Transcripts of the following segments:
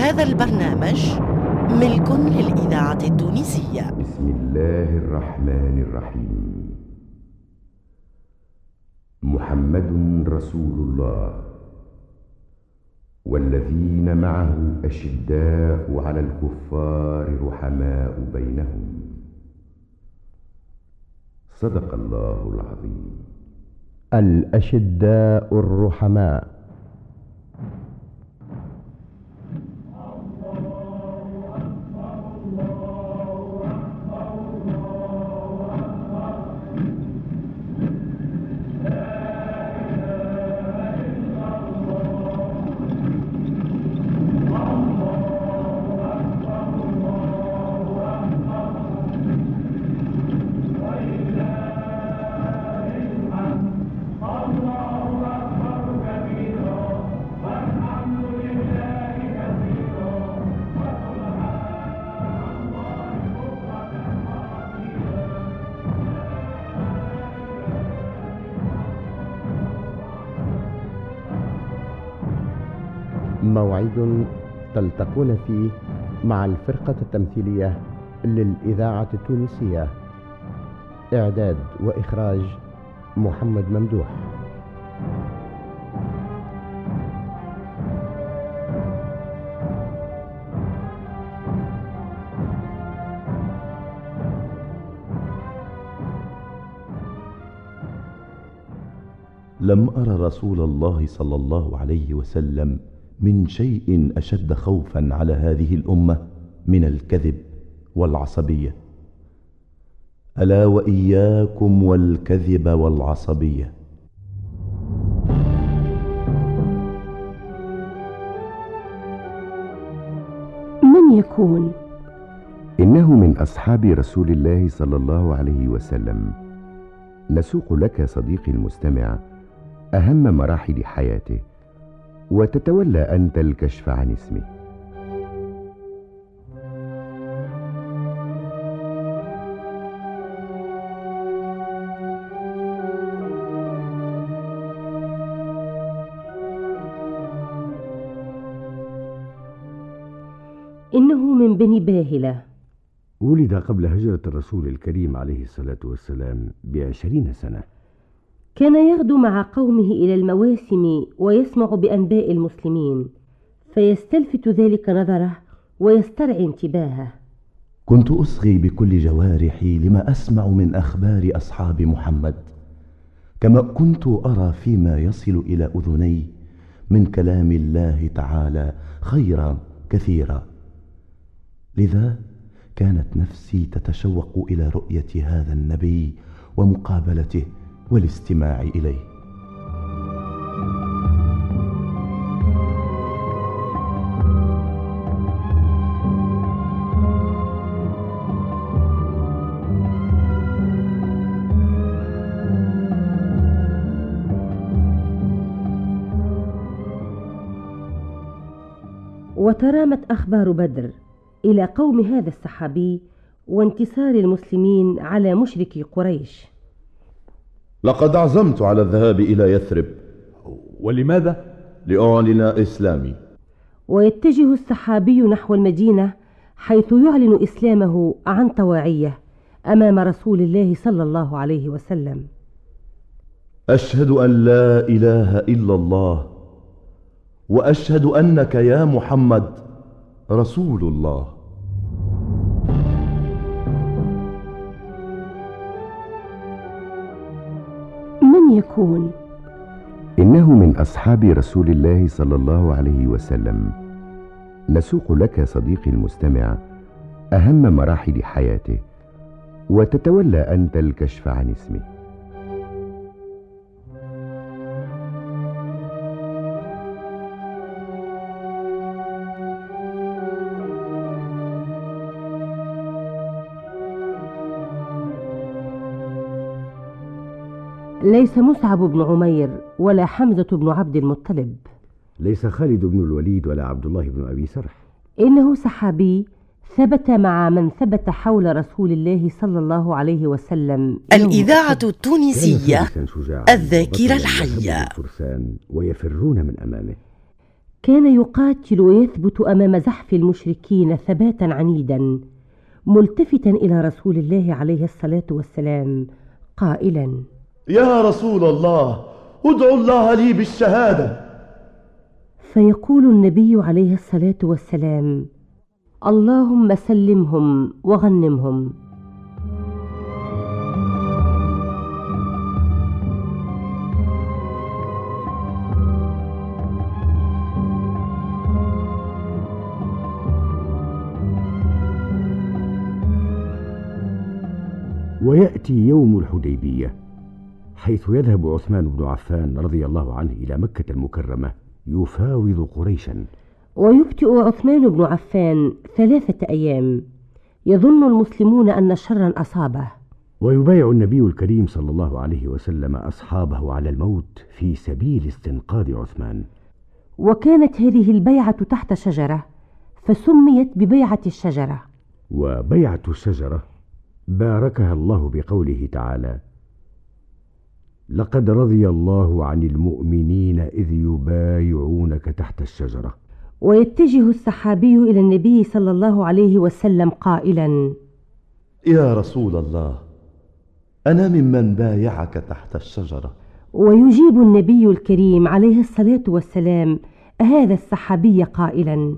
هذا البرنامج ملك للإذاعة التونسية. بسم الله الرحمن الرحيم. محمد رسول الله. والذين معه أشداء على الكفار رحماء بينهم. صدق الله العظيم. الأشداء الرحماء. موعد تلتقون فيه مع الفرقة التمثيلية للإذاعة التونسية. إعداد وإخراج محمد ممدوح. لم أر رسول الله صلى الله عليه وسلم من شيء أشد خوفا على هذه الأمة من الكذب والعصبية. ألا وإياكم والكذب والعصبية. من يكون؟ إنه من أصحاب رسول الله صلى الله عليه وسلم. نسوق لك صديقي المستمع أهم مراحل حياته. وتتولى أنت الكشف عن اسمه. إنه من بني باهلة. ولد قبل هجرة الرسول الكريم عليه الصلاة والسلام بعشرين سنة. كان يغدو مع قومه إلى المواسم ويسمع بأنباء المسلمين فيستلفت ذلك نظره ويسترعي انتباهه. كنت أصغي بكل جوارحي لما أسمع من أخبار أصحاب محمد. كما كنت أرى فيما يصل إلى أذني من كلام الله تعالى خيرا كثيرا. لذا كانت نفسي تتشوق إلى رؤية هذا النبي ومقابلته والاستماع إليه. وترامت أخبار بدر إلى قوم هذا الصحابي وانتصار المسلمين على مشركي قريش. لقد عزمت على الذهاب إلى يثرب. ولماذا؟ لأعلن إسلامي. ويتجه الصحابي نحو المدينة حيث يعلن إسلامه عن طواعية أمام رسول الله صلى الله عليه وسلم. أشهد أن لا إله إلا الله وأشهد أنك يا محمد رسول الله. يكون. إنه من أصحاب رسول الله صلى الله عليه وسلم. نسوق لك صديقي المستمع أهم مراحل حياته وتتولى أنت الكشف عن اسمه. ليس مصعب بن عمير ولا حمزة بن عبد المطلب. ليس خالد بن الوليد ولا عبد الله بن أبي سرح. إنه صحابي ثبت مع من ثبت حول رسول الله صلى الله عليه وسلم الإذاعة التونسية الذاكرة الحية. ويفرون من أمامه. كان يقاتل ويثبت أمام زحف المشركين ثباتا عنيدا ملتفتا إلى رسول الله عليه الصلاة والسلام قائلا. يا رسول الله ادعو الله لي بالشهادة. فيقول النبي عليه الصلاة والسلام اللهم سلمهم وغنمهم. ويأتي يوم الحديبية. حيث يذهب عثمان بن عفان رضي الله عنه إلى مكة المكرمة يفاوض قريشا. ويبتئ عثمان بن عفان ثلاثة أيام. يظن المسلمون أن شرا أصابه. ويبايع النبي الكريم صلى الله عليه وسلم أصحابه على الموت في سبيل استنقاذ عثمان. وكانت هذه البيعة تحت شجرة فسميت ببيعة الشجرة. وبيعة الشجرة باركها الله بقوله تعالى لقد رضي الله عن المؤمنين إذ يبايعونك تحت الشجرة. ويتجه السحابي إلى النبي صلى الله عليه وسلم قائلا يا رسول الله أنا ممن بايعك تحت الشجرة؟ ويجيب النبي الكريم عليه الصلاة والسلام هذا السحابي قائلا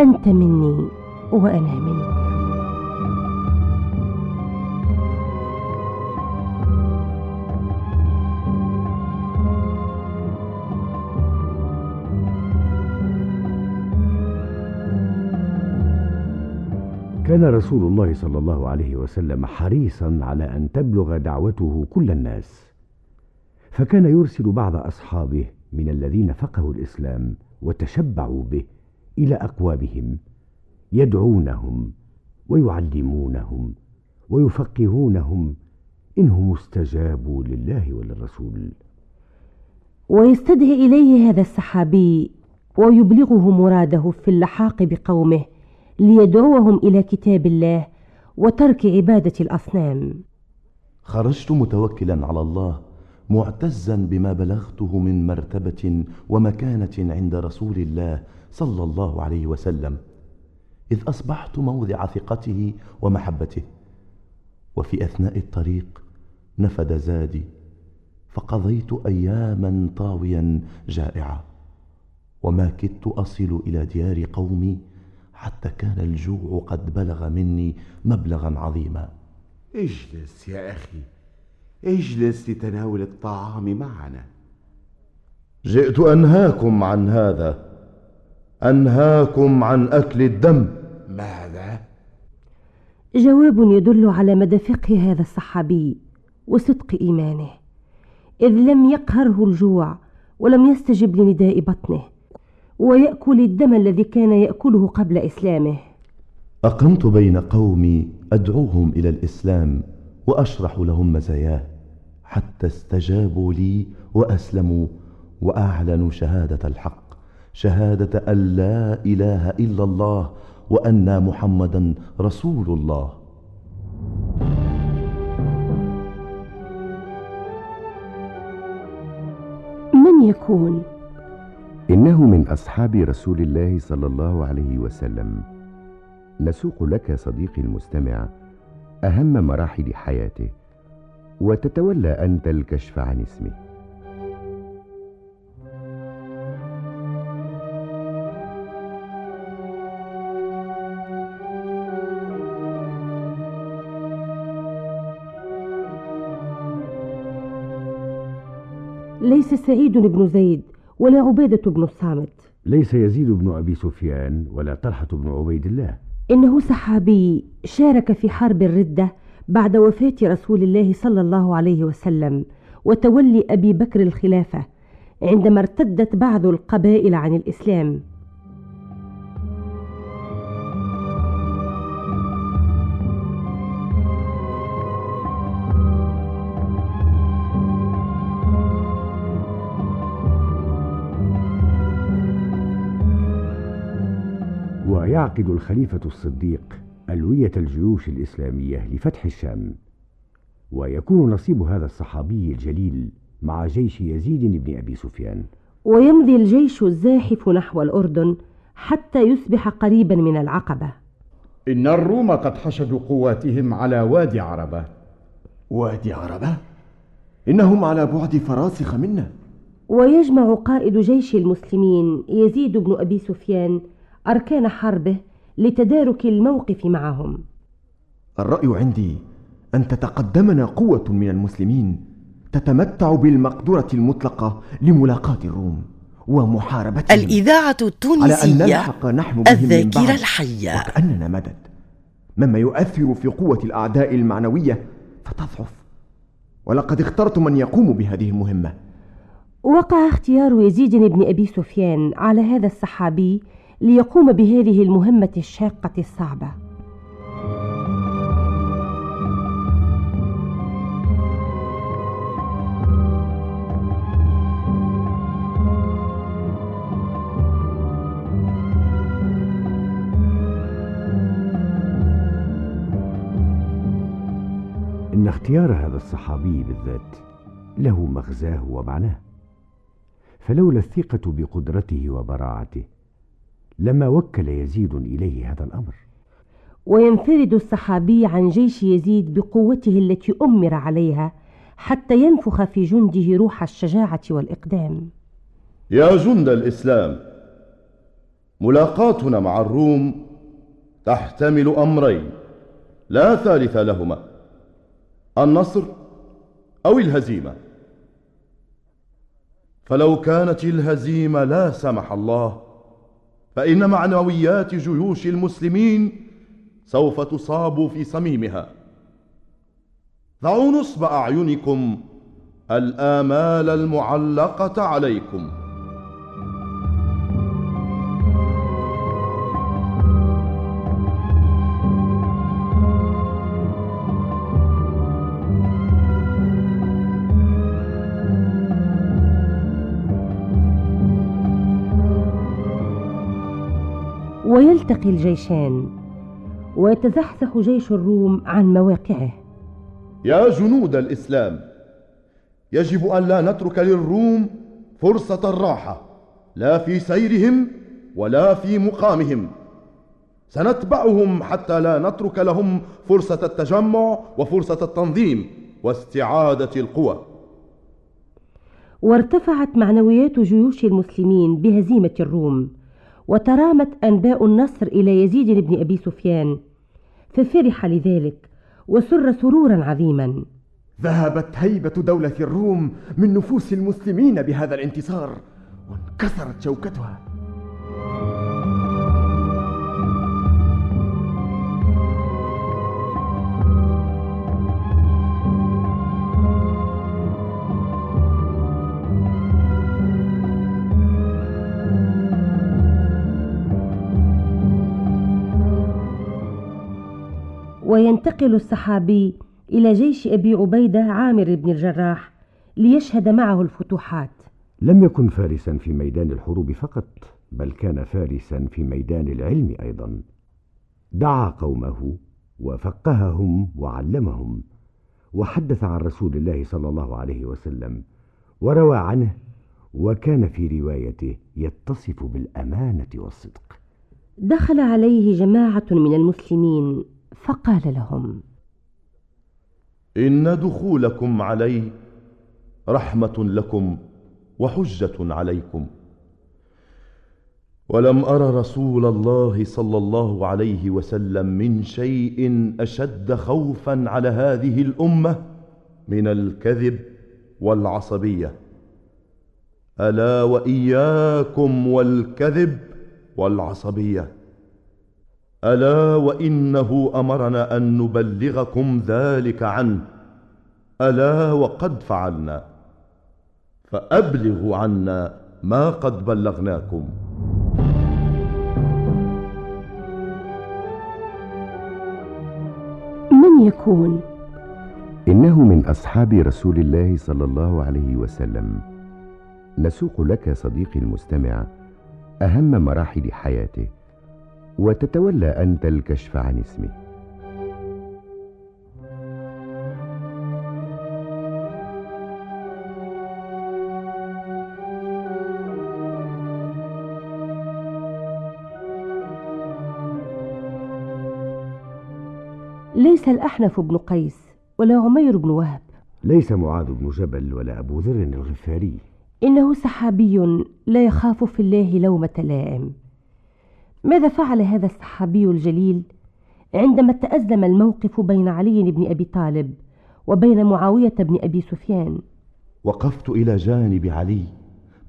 أنت مني وأنا منك. كان رسول الله صلى الله عليه وسلم حريصا على أن تبلغ دعوته كل الناس فكان يرسل بعض أصحابه من الذين فقهوا الإسلام وتشبعوا به إلى أقوامهم يدعونهم ويعلمونهم ويفقهونهم إنهم استجابوا لله وللرسول. ويستدعي إليه هذا السحابي ويبلغه مراده في اللحاق بقومه ليدعوهم إلى كتاب الله وترك عبادة الأصنام. خرجت متوكلا على الله معتزا بما بلغته من مرتبة ومكانة عند رسول الله صلى الله عليه وسلم إذ أصبحت موضع ثقته ومحبته وفي أثناء الطريق نفد زادي فقضيت أياما طاويا جائعا وما كدت أصل إلى ديار قومي حتى كان الجوع قد بلغ مني مبلغا عظيما. اجلس يا أخي اجلس لتناول الطعام معنا. جئت أنهاكم عن هذا أنهاكم عن أكل الدم. ماذا؟ جواب يدل على مدى فقه هذا الصحابي وصدق إيمانه إذ لم يقهره الجوع ولم يستجب لنداء بطنه. ويأكل الدم الذي كان يأكله قبل إسلامه. أقمت بين قومي أدعوهم إلى الإسلام وأشرح لهم مزاياه حتى استجابوا لي وأسلموا وأعلنوا شهادة الحق. شهادة أن لا إله إلا الله وأن محمدا رسول الله. من يكون؟ إنه من أصحاب رسول الله صلى الله عليه وسلم. نسوق لك صديقي المستمع أهم مراحل حياته وتتولى أنت الكشف عن اسمه. ليس سعيد بن زيد ولا عبادة بن الصامت. ليس يزيد بن أبي سفيان ولا طلحة بن عبيد الله. إنه صحابي شارك في حرب الردة بعد وفاة رسول الله صلى الله عليه وسلم وتولي أبي بكر الخلافة عندما ارتدت بعض القبائل عن الإسلام. ويعقد الخليفة الصديق ألوية الجيوش الإسلامية لفتح الشام. ويكون نصيب هذا الصحابي الجليل مع جيش يزيد بن أبي سفيان. ويمضي الجيش الزاحف نحو الأردن حتى يصبح قريبا من العقبة. إن الروم قد حشدوا قواتهم على وادي عربة. وادي عربة؟ إنهم على بعد فراسخ منا. ويجمع قائد جيش المسلمين يزيد بن أبي سفيان أركان حربه لتدارك الموقف معهم. الرأي عندي أن تتقدمنا قوة من المسلمين تتمتع بالمقدرة المطلقة لملاقاة الروم ومحاربتهم. الإذاعة التونسية على أن نلحق نحن بهم من الذاكرة الحية. وكأننا مدد. مما يؤثر في قوة الأعداء المعنوية فتضعف. ولقد اخترت من يقوم بهذه المهمة. وقع اختيار يزيد بن أبي سفيان على هذا الصحابي ليقوم بهذه المهمة الشاقة الصعبة. إن اختيار هذا الصحابي بالذات له مغزاه ومعناه فلولا الثقة بقدرته وبراعته لما وكل يزيد إليه هذا الأمر. وينفرد الصحابي عن جيش يزيد بقوته التي أمر عليها حتى ينفخ في جنده روح الشجاعة والإقدام. يا جند الإسلام ملاقاتنا مع الروم تحتمل أمرين لا ثالث لهما النصر أو الهزيمة. فلو كانت الهزيمة لا سمح الله فإن معنويات جيوش المسلمين سوف تصاب في صميمها. ضعوا نصب أعينكم الآمال المعلقة عليكم. ويلتقي الجيشان ويتزحزح جيش الروم عن مواقعه. يا جنود الإسلام يجب أن لا نترك للروم فرصة الراحة لا في سيرهم ولا في مقامهم. سنتبعهم حتى لا نترك لهم فرصة التجمع وفرصة التنظيم واستعادة القوى. وارتفعت معنويات جيوش المسلمين بهزيمة الروم. وترامت أنباء النصر إلى يزيد بن أبي سفيان ففرح لذلك وسر سرورا عظيما. ذهبت هيبة دولة الروم من نفوس المسلمين بهذا الانتصار وانكسرت شوكتها. وينتقل الصحابي إلى جيش أبي عبيدة عامر بن الجراح ليشهد معه الفتوحات. لم يكن فارسا في ميدان الحروب فقط بل كان فارسا في ميدان العلم أيضا. دعا قومه وفقههم وعلمهم وحدث عن رسول الله صلى الله عليه وسلم وروى عنه وكان في روايته يتصف بالأمانة والصدق. دخل عليه جماعة من المسلمين فقال لهم إن دخولكم علي رحمة لكم وحجة عليكم. ولم أر رسول الله صلى الله عليه وسلم من شيء أشد خوفا على هذه الأمة من الكذب والعصبية. ألا وإياكم والكذب والعصبية. ألا وإنه أمرنا أن نبلغكم ذلك عنه. ألا وقد فعلنا. فأبلغوا عنا ما قد بلغناكم. من يكون؟ إنه من أصحاب رسول الله صلى الله عليه وسلم. نسوق لك صديقي المستمع أهم مراحل حياته. وتتولى أنت الكشف عن اسمه. ليس الأحنف بن قيس ولا عمير بن وهب. ليس معاذ بن جبل ولا أبو ذر الغفاري. إنه سحابي لا يخاف في الله لومة لائم. ماذا فعل هذا الصحابي الجليل؟ عندما تأزم الموقف بين علي بن أبي طالب وبين معاوية بن أبي سفيان. وقفت إلى جانب علي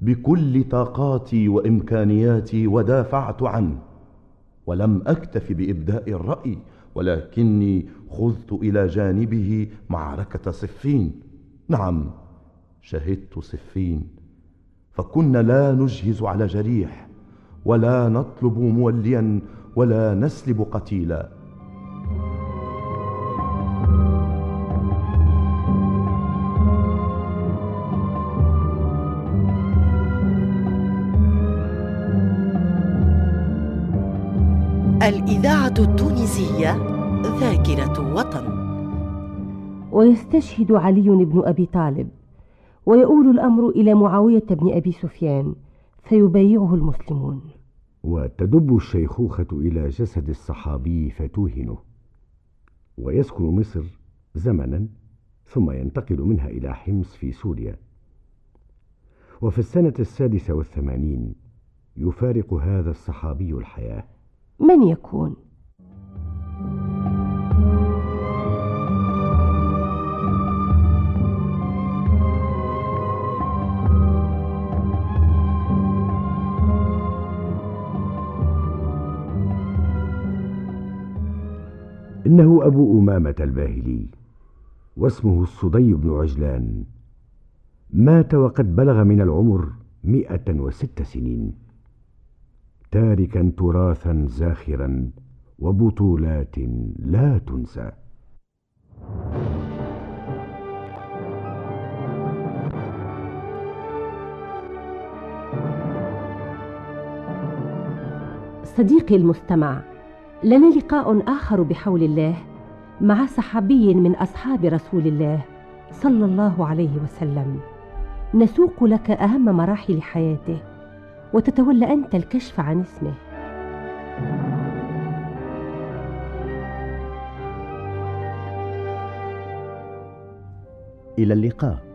بكل طاقاتي وإمكانياتي ودافعت عنه ولم أكتف بإبداء الرأي ولكني خذت إلى جانبه معركة صفين. نعم شهدت صفين فكنا لا نجهز على جريح. ولا نطلب موليا ولا نسلب قتيلا. الإذاعة التونسية ذاكرة وطن ويستشهد علي بن أبي طالب ويؤول الأمر إلى معاوية بن أبي سفيان فيبايعه المسلمون. وتدب الشيخوخة إلى جسد الصحابي فتوهنه. ويسكن مصر زمنا ثم ينتقل منها إلى حمص في سوريا. وفي السنة السادسة والثمانين يفارق هذا الصحابي الحياة. من يكون؟ إنه أبو أمامة الباهلي واسمه الصدي بن عجلان. مات وقد بلغ من العمر مئة وست سنين. تاركا تراثا زاخرا وبطولات لا تنسى. صديقي المستمع لنا لقاء آخر بحول الله مع صحابي من أصحاب رسول الله صلى الله عليه وسلم. نسوق لك أهم مراحل حياته وتتولى أنت الكشف عن اسمه. إلى اللقاء.